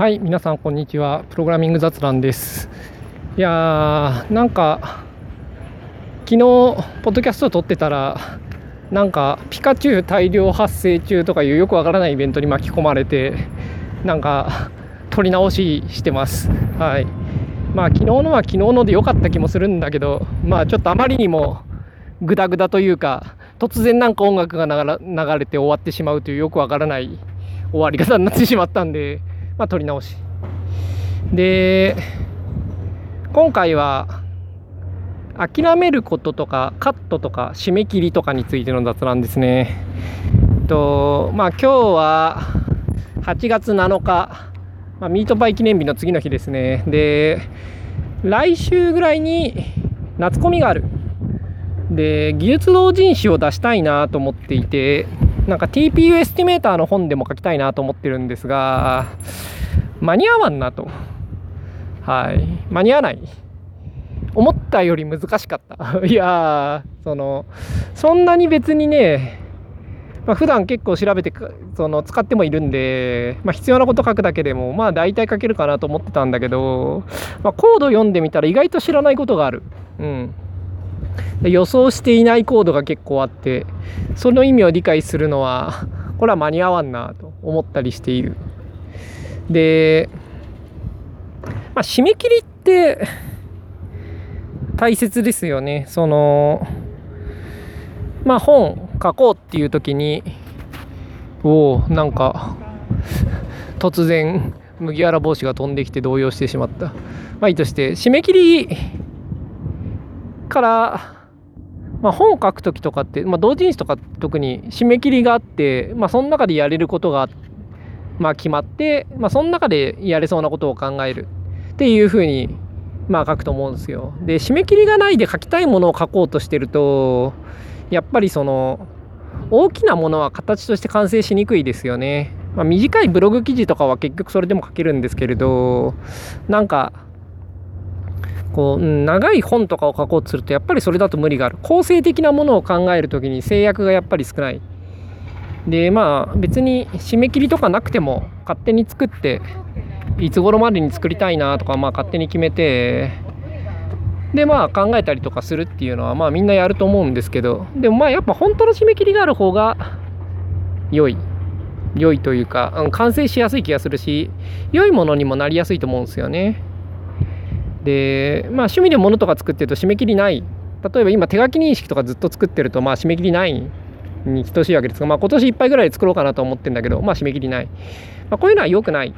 はい皆さんこんにちは。プログラミング雑談です。いやーなんか昨日ポッドキャスト撮ってたらなんかピカチュウ大量発生中とかいうよくわからないイベントに巻き込まれてなんか撮り直ししてます。はい。まあ昨日のは昨日ので良かった気もするんだけどまあちょっとあまりにもグダグダというか突然なんか音楽が流れて終わってしまうというよくわからない終わり方になってしまったんで、まあ、撮り直し。で今回は諦めることとかカットとか締め切りとかについての雑談ですね。とまあ今日は8月7日、まあ、ミートパイ記念日の次の日ですね。で来週ぐらいに夏コミがある。で技術同人誌を出したいなと思っていて。なんか TPU エスティメーターの本でも書きたいなと思ってるんですが間に合わんなと。はい。間に合わない。思ったより難しかった。いやそのそんなに別にねまあ、普段結構調べてその使ってもいるんで、まあ、必要なこと書くだけでもまあ大体書けるかなと思ってたんだけど、まあ、コード読んでみたら意外と知らないことがある。うん、予想していないコードが結構あってその意味を理解するのはこれは間に合わんなと思ったりしている。で、まあ、締め切りって大切ですよね。そのまあ本書こうっていう時におおなんか突然麦わら帽子が飛んできて動揺してしまった。まあいいとして締め切りからまあ、本を書く時とかって、まあ、同人誌とか特に締め切りがあって、まあ、その中でやれることが、まあ、決まって、まあ、その中でやれそうなことを考えるっていうふうに、まあ、書くと思うんですよ。で締め切りがないで書きたいものを書こうとしてるとやっぱりその大きなものは形として完成しにくいですよね。まあ、短いブログ記事とかは結局それでも書けるんですけれどなんかこう、長い本とかを書こうとするとやっぱりそれだと無理がある。構成的なものを考える時に制約がやっぱり少ない。でまあ別に締め切りとかなくても勝手に作っていつ頃までに作りたいなとかまあ勝手に決めてでまあ考えたりとかするっていうのはまあみんなやると思うんですけどでもまあやっぱ本当の締め切りがある方が良い。良いというか完成しやすい気がするし良いものにもなりやすいと思うんですよね。でまあ趣味で物とか作ってると締め切りない。例えば今手書き認識とかずっと作ってるとまあ締め切りないに等しいわけですが、まあ、今年いっぱいぐらい作ろうかなと思ってるんだけどまあ締め切りない、まあ、こういうのは良くない。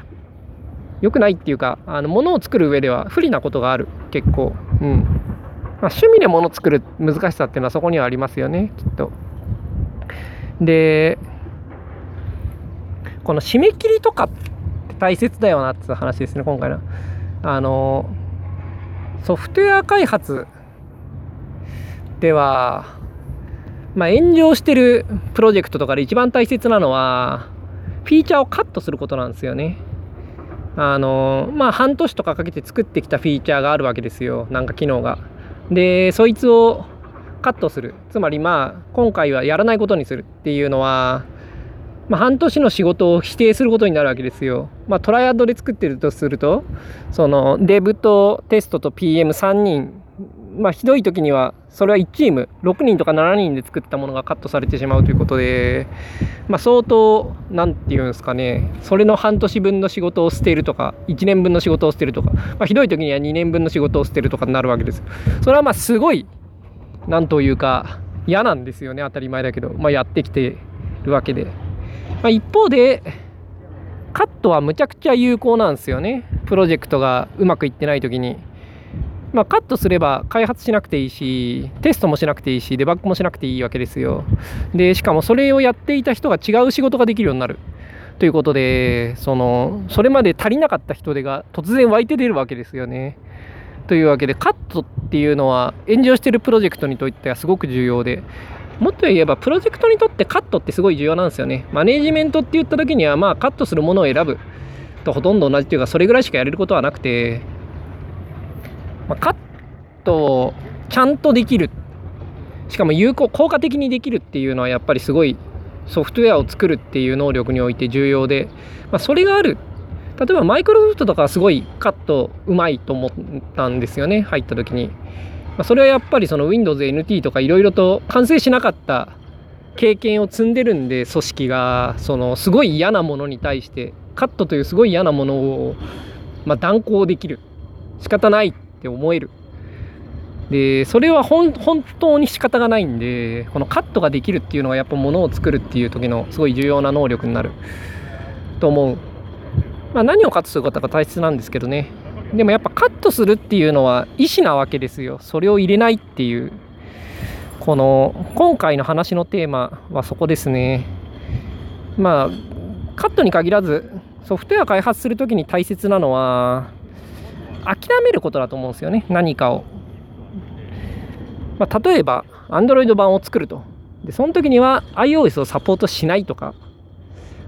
良くないっていうかあの物を作る上では不利なことがある。結構。うん。まあ、趣味で物作る難しさっていうのはそこにはありますよね。きっと。でこの締め切りとかって大切だよなって話ですね今回の。あのソフトウェア開発では、まあ、炎上してるプロジェクトとかで一番大切なのはフィーチャーをカットすることなんですよね。あのまあ半年とかかけて作ってきたフィーチャーがあるわけですよなんか機能が。でそいつをカットするつまりまあ今回はやらないことにするっていうのはまあ、半年の仕事を否定することになるわけですよ。まあ、トライアドで作ってるとするとそのデブとテストと PM3 人。まあひどい時にはそれは1チーム。6人とか7人で作ったものがカットされてしまうということで、まあ、相当何て言うんですかね。それの半年分の仕事を捨てるとか1年分の仕事を捨てるとか、まあ、ひどい時には2年分の仕事を捨てるとかになるわけです。それはまあすごい何というか嫌なんですよね。当たり前だけど、まあ、やってきてるわけで。まあ、一方でカットはむちゃくちゃ有効なんですよね。プロジェクトがうまくいってない時に。まあ、カットすれば開発しなくていいしテストもしなくていいしデバッグもしなくていいわけですよ。でしかもそれをやっていた人が違う仕事ができるようになる。ということでそのそれまで足りなかった人手が突然湧いて出るわけですよね。というわけでカットっていうのは炎上してるプロジェクトにとってはすごく重要でもっと言えばプロジェクトにとってカットってすごい重要なんですよね。マネジメントって言った時にはまあカットするものを選ぶとほとんど同じというかそれぐらいしかやれることはなくて、まあ、カットをちゃんとできる。しかも有効効果的にできるっていうのはやっぱりすごいソフトウェアを作るっていう能力において重要で、まあ、それがある。例えばマイクロソフトとかはすごいカットうまいと思ったんですよね。入った時に、まあ、それはやっぱりその Windows NT とかいろいろと完成しなかった経験を積んでるんで組織がそのすごい嫌なものに対してカットというすごい嫌なものを、まあ、断行できる。仕方ないって思える。でそれは本当に仕方がないんでこのカットができるっていうのはやっぱものを作るっていう時のすごい重要な能力になると思う、まあ、何をカットすることが大切なんですけどね。でもやっぱカットするっていうのは意思なわけですよ。それを入れないっていう。この今回の話のテーマはそこですね。まあカットに限らずソフトウェア開発する時に大切なのは諦めることだと思うんですよね。何かを。まあ、例えば Android 版を作ると。でその時には iOS をサポートしないとか。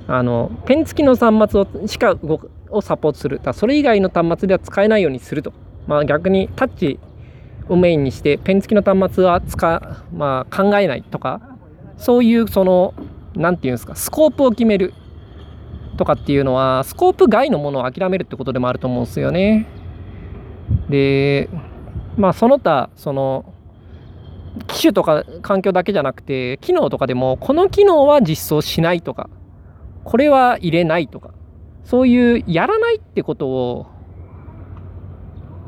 あのペン付きの端末をしか動くをサポートする。だそれ以外の端末では使えないようにすると、まあ、逆にタッチをメインにしてペン付きの端末は使、まあ、考えないとかそういうその何て言うんですかスコープを決める。とかっていうのはスコープ外のものを諦めるってことでもあると思うんですよね。でまあその他その機種とか環境だけじゃなくて機能とかでもこの機能は実装しないとかこれは入れないとかそういうやらないってことを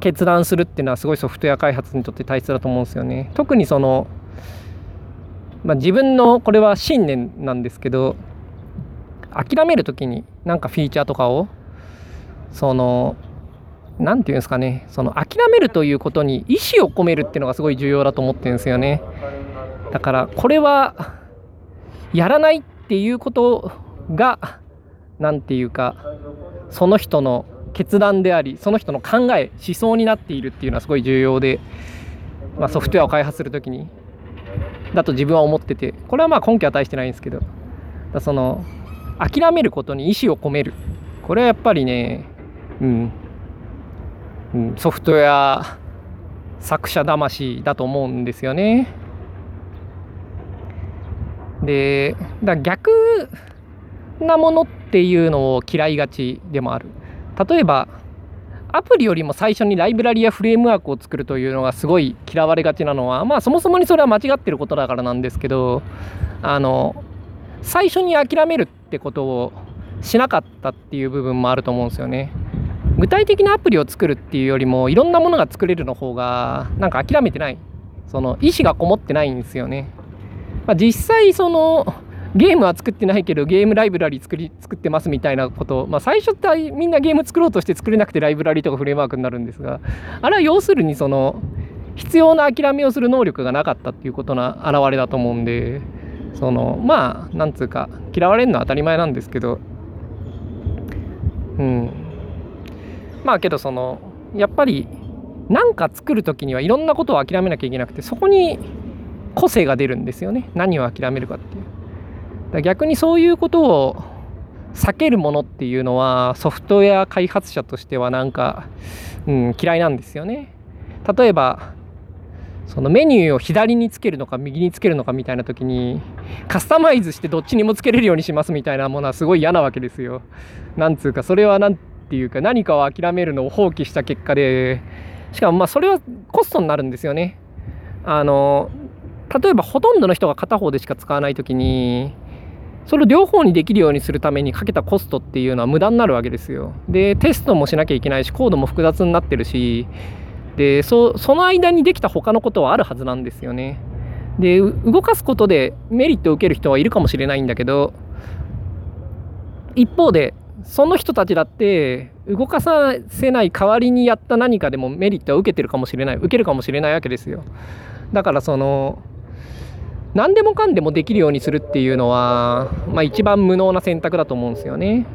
決断するっていうのはすごいソフトウェア開発にとって大切だと思うんですよね。特にその、まあ、自分のこれは信念なんですけど諦める時になんかフィーチャーとかをその何て言うんですかねその諦めるということに意思を込めるっていうのがすごい重要だと思ってるんですよねだからこれはやらないっていうことが何て言うかその人の決断でありその人の考え思想になっているっていうのはすごい重要で、まあ、ソフトウェアを開発する時にだと自分は思っててこれはまあ根拠は大してないんですけどだその諦めることに意思を込めるこれはやっぱりねうんうん、ソフトウェア作者魂だと思うんですよね。でだ逆なものっっていうのを嫌いがちでもある。例えばアプリよりも最初にライブラリやフレームワークを作るというのがすごい嫌われがちなのはまあそもそもにそれは間違ってることだからなんですけどあの最初に諦めるってことをしなかったっていう部分もあると思うんですよね。具体的なアプリを作るっていうよりもいろんなものが作れるの方がなんか諦めてないその意思がこもってないんですよね、まあ、実際そのゲームは作ってないけどゲームライブラリ作り作ってますみたいなこと、まあ、最初ってみんなゲーム作ろうとして作れなくてライブラリとかフレームワークになるんですがあれは要するにその必要な諦めをする能力がなかったっていうことの表れだと思うんでそのまあなんつうか嫌われるのは当たり前なんですけど。うん。まあけどそのやっぱり何か作る時にはいろんなことを諦めなきゃいけなくてそこに個性が出るんですよね。何を諦めるかっていう。逆にそういうことを避けるものっていうのはソフトウェア開発者としてはなんか、うん、嫌いなんですよね例えばそのメニューを左につけるのか右につけるのかみたいな時にカスタマイズしてどっちにもつけれるようにしますみたいなものはすごい嫌なわけですよ。なんつうかそれはなんっていうか何かを諦めるのを放棄した結果でしかもまあそれはコストになるんですよね。あの例えばほとんどの人が片方でしか使わない時にそれを両方にできるようにするためにかけたコストっていうのは無駄になるわけですよ。でテストもしなきゃいけないしコードも複雑になってるしでそその間にできた他のことはあるはずなんですよね。で動かすことでメリットを受ける人はいるかもしれないんだけど一方でその人たちだって動かさせない代わりにやった何かでもメリットは受けてるかもしれない受けるかもしれないわけですよだからその何でもかんでもできるようにするっていうのは、まあ、一番無能な選択だと思うんですよね。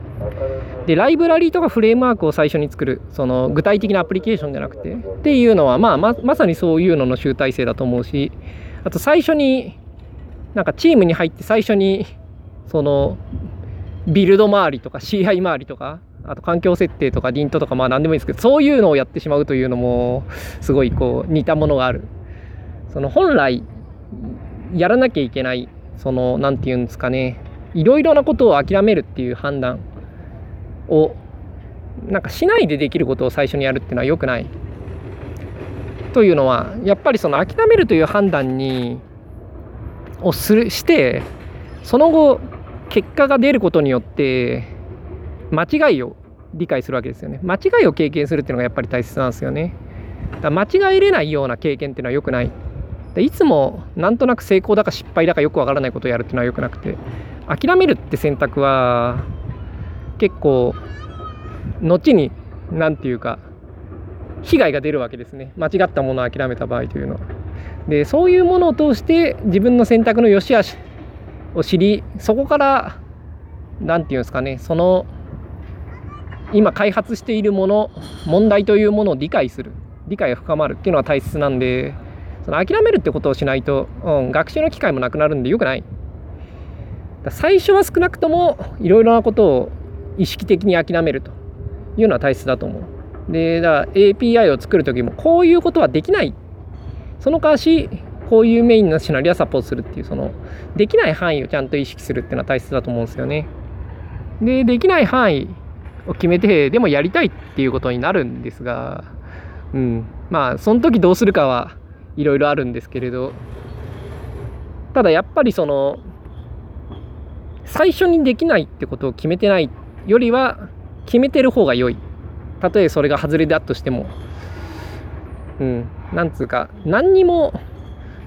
でライブラリーとかフレームワークを最初に作るその具体的なアプリケーションじゃなくてっていうのは、まあ、ままさにそういうのの集大成だと思うしあと最初になんかチームに入って最初にそのビルド周りとか CI 周りとかあと環境設定とかリントとかまあ何でもいいですけどそういうのをやってしまうというのもすごいこう似たものがある。その本来やらなきゃいけないその何て言うんですかねいろいろなことを諦めるっていう判断をなんかしないでできることを最初にやるっていうのは良くない。というのはやっぱりその諦めるという判断にをするしてその後結果が出ることによって間違いを理解するわけですよね。間違いを経験するっていうのがやっぱり大切なんですよね。だ間違えれないような経験っていうのは良くない。でいつもなんとなく成功だか失敗だかよくわからないことをやるっていうのは良くなくて諦めるって選択は結構後に何て言うか被害が出るわけですね間違ったものを諦めた場合というのは。でそういうものを通して自分の選択の良し悪しを知りそこから何て言うんですかねその今開発しているもの問題というものを理解する理解が深まるっていうのは大切なんでその諦めるってことをしないと、うん、学習の機会もなくなるんでよくない。最初は少なくともいろいろなことを意識的に諦めるというのは大切だと思う。でだから API を作る時もこういうことはできない。その代わしこういうメインのシナリオはサポートするっていうそのできない範囲をちゃんと意識するっていうのは大切だと思うんですよね。でできない範囲を決めてでもやりたいっていうことになるんですが、うん、まあその時どうするかはいろいろあるんですけれどただやっぱりその最初にできないってことを決めてないよりは決めてる方が良い。たとえそれが外れだとしても。うん。なんつうか何にも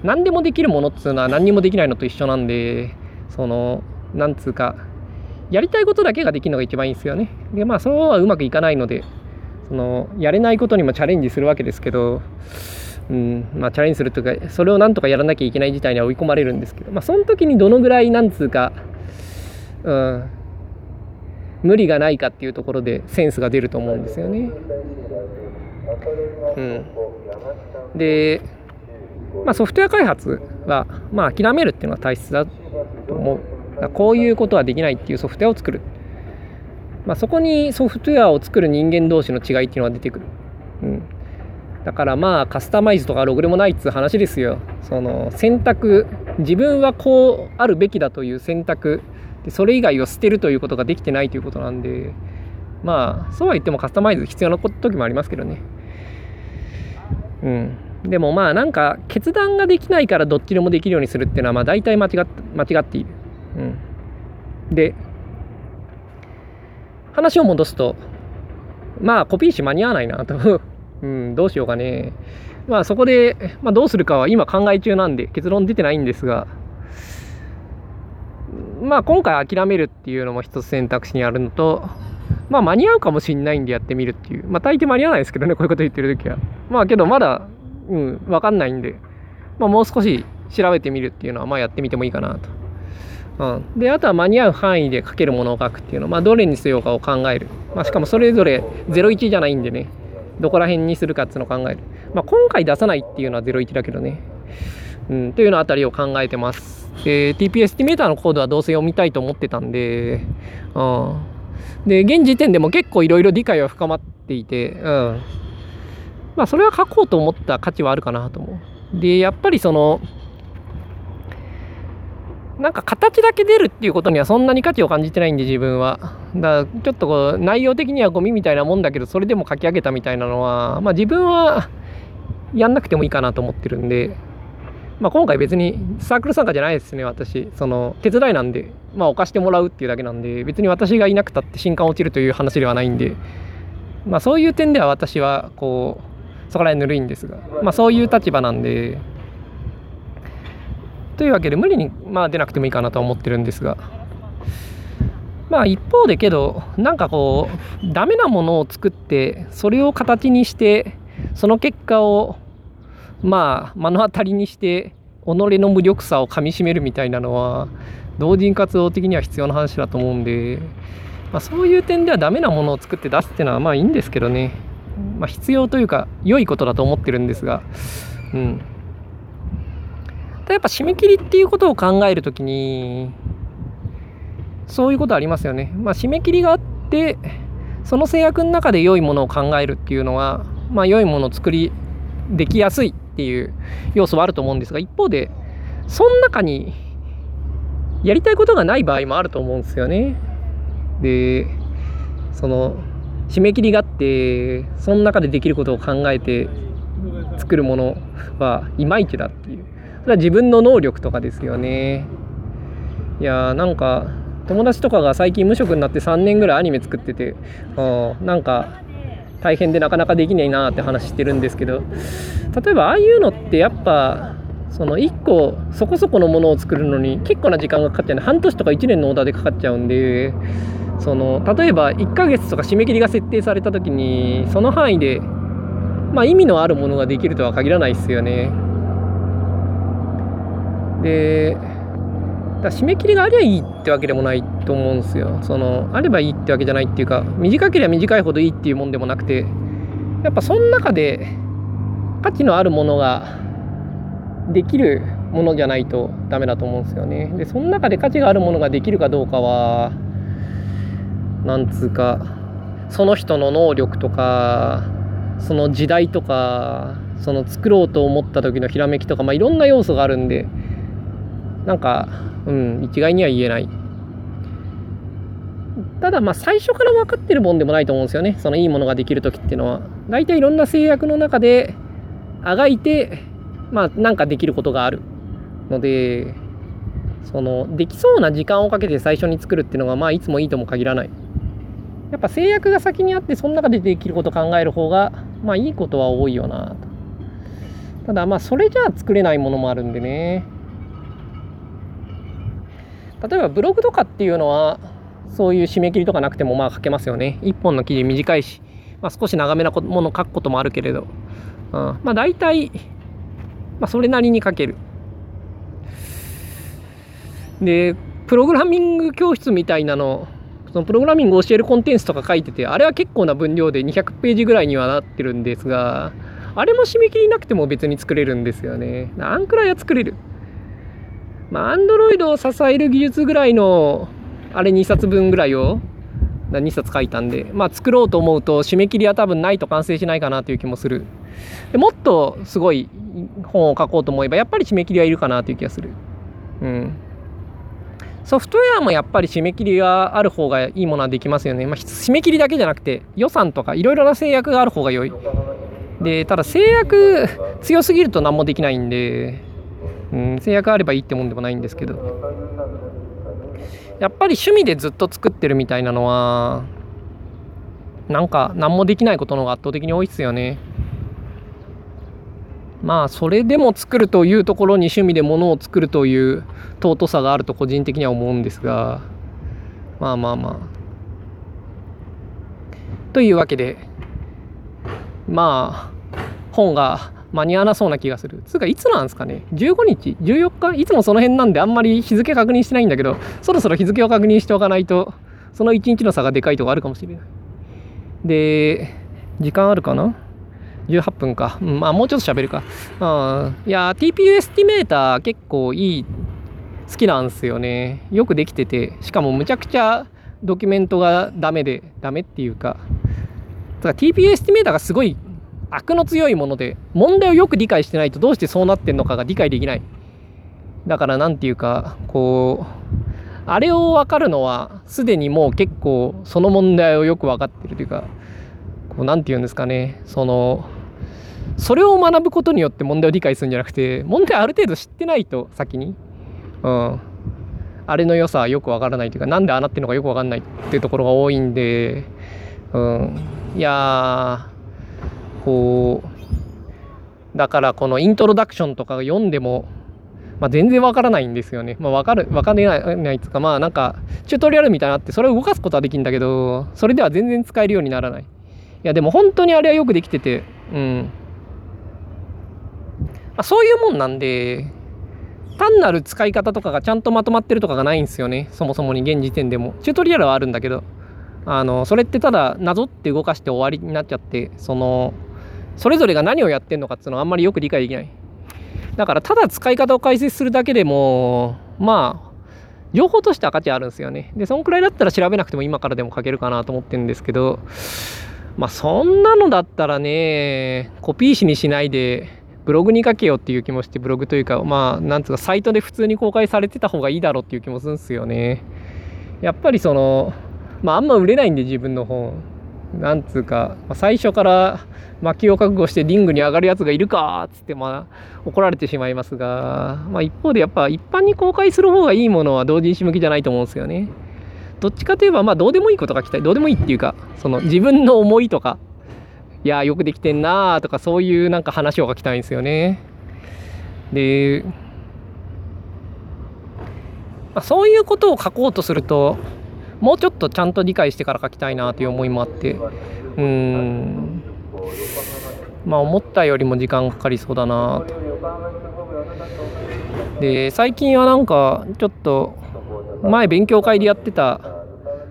何でもできるものっつうのは何にもできないのと一緒なんでそのなんつうかやりたいことだけができるのが一番いいんですよね。でまあそうはうまくいかないのでそのやれないことにもチャレンジするわけですけど、うんまあ、チャレンジするというかそれをなんとかやらなきゃいけない事態には追い込まれるんですけど、まあ、その時にどのぐらいなんつうか、うん、無理がないかっていうところでセンスが出ると思うんですよね。うん、で、まあ、ソフトウェア開発は、まあ、諦めるっていうのは大切だと思う。こういうことはできないっていうソフトウェアを作る、まあ、そこにソフトウェアを作る人間同士の違いっていうのが出てくる、うん、だからまあカスタマイズとかログでもないっつう話ですよ。その選択。自分はこうあるべきだという選択でそれ以外を捨てるということができてないということなんで。まあそうは言ってもカスタマイズ必要な時もありますけどね。うん。でもまあなんか決断ができないからどっちでもできるようにするっていうのはまあ大体間違っ間違っている。うん、で話を戻すとまあコピー紙間に合わないなと、うん、どうしようかね。まあそこで、まあ、どうするかは今考え中なんで結論出てないんですがまあ今回諦めるっていうのも一つ選択肢にあるのとまあ間に合うかもしんないんでやってみるっていうまあ大抵間に合わないですけどねこういうこと言ってる時は。まあけどまだうん分かんないんでまあもう少し調べてみるっていうのはまあやってみてもいいかなと。うん、であとは間に合う範囲で書けるものを書くっていうのまあ、どれにしようかを考える、まあ、しかもそれぞれ01じゃないんでね。どこら辺にするかっていうのを考える、まあ、今回出さないっていうのは01だけどね、うん、というのあたりを考えてます。で TP エスティメーターのコードはどうせ読みたいと思ってたんで、うん、で現時点でも結構いろいろ理解は深まっていて、うん。まあ、それは書こうと思った価値はあるかなと思う。でやっぱりそのなんか形だけ出るっていうことにはそんなに価値を感じてないんで自分は。だからちょっとこう内容的にはゴミみたいなもんだけどそれでも書き上げたみたいなのはまあ自分はやんなくてもいいかなと思ってるんで、まあ、今回別にサークル参加じゃないですね私その手伝いなんでまあ置かしてもらうっていうだけなんで別に私がいなくたって新刊落ちるという話ではないんでまあそういう点では私はこうそこら辺ぬるいんですがまあそういう立場なんで。というわけで無理にまあ出なくてもいいかなと思ってるんですが。まあ一方でけどなんかこうダメなものを作ってそれを形にしてその結果をまあ目の当たりにして己の無力さをかみしめるみたいなのは同人活動的には必要な話だと思うんで、まあ、そういう点ではダメなものを作って出すっていうのはまあいいんですけどね、まあ、必要というか良いことだと思ってるんですが。うん。ただやっぱ締め切りっていうことを考えるときにそういうことありますよね。まあ、締め切りがあってその制約の中で良いものを考えるっていうのは、まあ、良いものを作りできやすいっていう要素はあると思うんですが一方でその中にやりたいことがない場合もあると思うんですよね。でその締め切りがあってその中でできることを考えて作るものはいまいちだっていうそれは自分の能力とかですよねいやーなんか友達とかが最近無職になって3年ぐらいアニメ作っててあなんか大変でなかなかできないなって話してるんですけど例えばああいうのってやっぱその1個そこそこのものを作るのに結構な時間がかかっちゃうんで半年とか1年のオーダーでかかっちゃうんでその例えば1ヶ月とか締め切りが設定された時にその範囲でまあ意味のあるものができるとは限らないですよね。でだ締め切りがありゃいいってわけでもないと思うんですよ。そのあればいいってわけじゃないっていうか短ければ短いほどいいっていうもんでもなくてやっぱその中で価値のあるものができるものじゃないとダメだと思うんですよね。でその中で価値があるものができるかどうかはなんつうかその人の能力とかその時代とかその作ろうと思った時のひらめきとか、まあ、いろんな要素があるんでなんか、うん、一概には言えない。ただまあ最初から分かってるもんでもないと思うんですよねそのいいものができる時っていうのは。大体いろんな制約の中であがいてまあなんかできることがあるのでそのできそうな時間をかけて最初に作るっていうのがまあいつもいいとも限らない。やっぱ制約が先にあってその中でできること考える方がまあいいことは多いよなただまあそれじゃあ作れないものもあるんでね例えばブログとかっていうのはそういう締め切りとかなくてもまあ書けますよね。1本の記事短いし、まあ、少し長めなもの書くこともあるけれど、うん、まあ大体、まあ、それなりに書ける。でプログラミング教室みたいなのそのプログラミングを教えるコンテンツとか書いててあれは結構な分量で200ページぐらいにはなってるんですがあれも締め切りなくても別に作れるんですよね。あんくらいは作れる。まあ Android を支える技術ぐらいのあれ2冊分ぐらいを2冊書いたんでまあ作ろうと思うと締め切りは多分ないと完成しないかなという気もするでもっとすごい本を書こうと思えばやっぱり締め切りはいるかなという気がするうんソフトウェアもやっぱり締め切りがある方がいいものはできますよね。まあ、締め切りだけじゃなくて予算とかいろいろな制約がある方が良い。で、ただ制約強すぎると何もできないんで、うん、制約あればいいってもんでもないんですけど。やっぱり趣味でずっと作ってるみたいなのは、なんか何もできないことの方が圧倒的に多いっすよね。まあそれでも作るというところに趣味でものを作るという尊さがあると個人的には思うんですがまあまあまあというわけでまあ本が間に合わなそうな気がするつうかいつなんですかね15日？14日？いつもその辺なんであんまり日付確認してないんだけどそろそろ日付を確認しておかないとその1日の差がでかいとこあるかもしれないで時間あるかな？18分か。まあ、もうちょっと喋るか。うん。いや、TPU エスティメーター結構いい、好きなんですよね。よくできてて、しかもむちゃくちゃドキュメントがダメで、ダメっていうか、だから TPU エスティメーターがすごいアクの強いもので、問題をよく理解してないとどうしてそうなってんのかが理解できない。だから何て言うか、こう、あれを分かるのは、すでにもう結構その問題をよく分かってるというか、こう、なんて言うんですかね、その、それを学ぶことによって問題を理解するんじゃなくて問題ある程度知ってないと先に、うん、あれの良さはよくわからないというか何であなってるのかよくわかんないっていうところが多いんで、うん、いやこうだからこのイントロダクションとか読んでも、まあ、全然わからないんですよね。まあ、わかる、わかんないないつか、まあなんか、チュートリアルみたいなのあって、それを動かすことはできるんだけど、それでは全然使えるようにならない。いや、でも本当にあれはよくできてて、うん。まあ、そういうもんなんで、単なる使い方とかがちゃんとまとまってるとかがないんですよね。そもそもに現時点でも。チュートリアルはあるんだけど、あの、それってただなぞって動かして終わりになっちゃって、その、それぞれが何をやってんのかっていうのはあんまりよく理解できない。だからただ使い方を解説するだけでも、まあ、情報としては価値あるんですよね。で、そんくらいだったら調べなくても今からでも書けるかなと思ってるんですけど、まあそんなのだったらね、コピー紙にしないで、ブログに書けよっていう気もしてブログというかまあなんつうかサイトで普通に公開されてた方がいいだろうっていう気もするんですよねやっぱりそのまああんま売れないんで自分の本なんつうか最初から薪を覚悟してリングに上がるやつがいるかっつってまあ怒られてしまいますが、まあ、一方でやっぱ一般に公開する方がいいものは同人誌向きじゃないと思うんですよね。どっちかといえばまあどうでもいいことが聞きたいどうでもいいっていうかその自分の思いとかいやよくできてんなとかそういうなんか話を書きたいんですよね。で、まあ、そういうことを書こうとするともうちょっとちゃんと理解してから書きたいなという思いもあって。うん。まあ思ったよりも時間かかりそうだなと。で最近はなんかちょっと前勉強会でやってた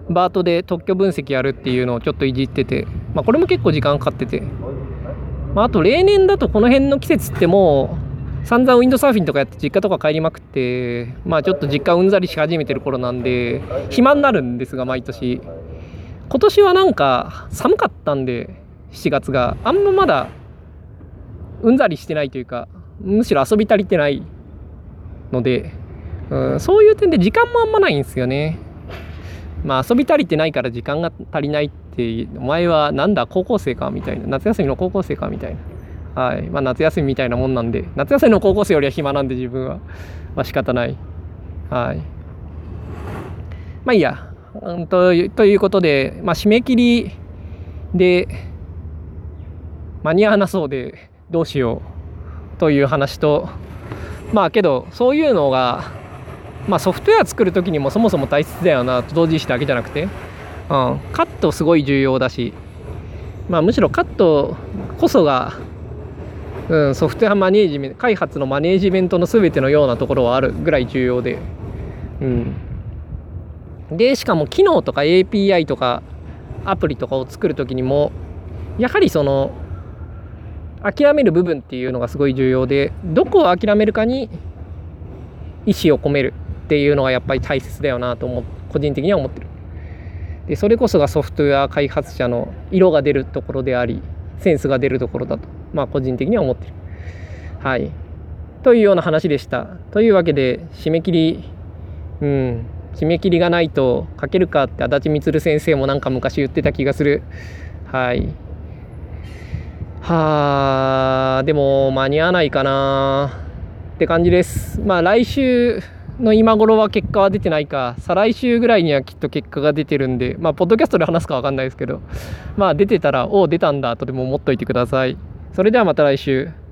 バートで特許分析やるっていうのをちょっといじってて、まあ、これも結構時間かかってて、まあ、あと例年だとこの辺の季節ってもう散々ウィンドサーフィンとかやって実家とか帰りまくってまあちょっと実家うんざりし始めてる頃なんで暇になるんですが毎年。今年はなんか寒かったんで7月が。あんままだうんざりしてないというかむしろ遊び足りてないので、うん、そういう点で時間もあんまないんですよね。まあ遊び足りてないから時間が足りないってお前はなんだ高校生かみたいな。夏休みの高校生かみたいな。はい。まあ夏休みみたいなもんなんで夏休みの高校生よりは暇なんで自分は。まあ仕方ない。はい。まあいいや、うん、とということで、まあ、締め切りで間に合わなそうでどうしようという話とまあけどそういうのが、まあ、ソフトウェア作る時にもそもそも大切だよなと同時してだけじゃなくて、うん、カットすごい重要だし、まあ、むしろカットこそが、うん、ソフトウェアマネージメント開発のマネージメントの全てのようなところはあるぐらい重要で、うん、でしかも機能とか API とかアプリとかを作る時にもやはりその諦める部分っていうのがすごい重要でどこを諦めるかに意思を込めるっていうのがやっぱり大切だよなと思個人的には思ってる。でそれこそがソフトウェア開発者の色が出るところでありセンスが出るところだと。まあ個人的には思ってる。はい。というような話でした。というわけで締め切りうん。締め切りがないと書けるかって足立満先生もなんか昔言ってた気がする。はい。はあでも間に合わないかな。って感じです。まあ来週の今頃は結果は出てないか。再来週ぐらいにはきっと結果が出てるんでまあポッドキャストで話すか分かんないですけど。まあ出てたらおお出たんだとでも思っといてください。それではまた来週。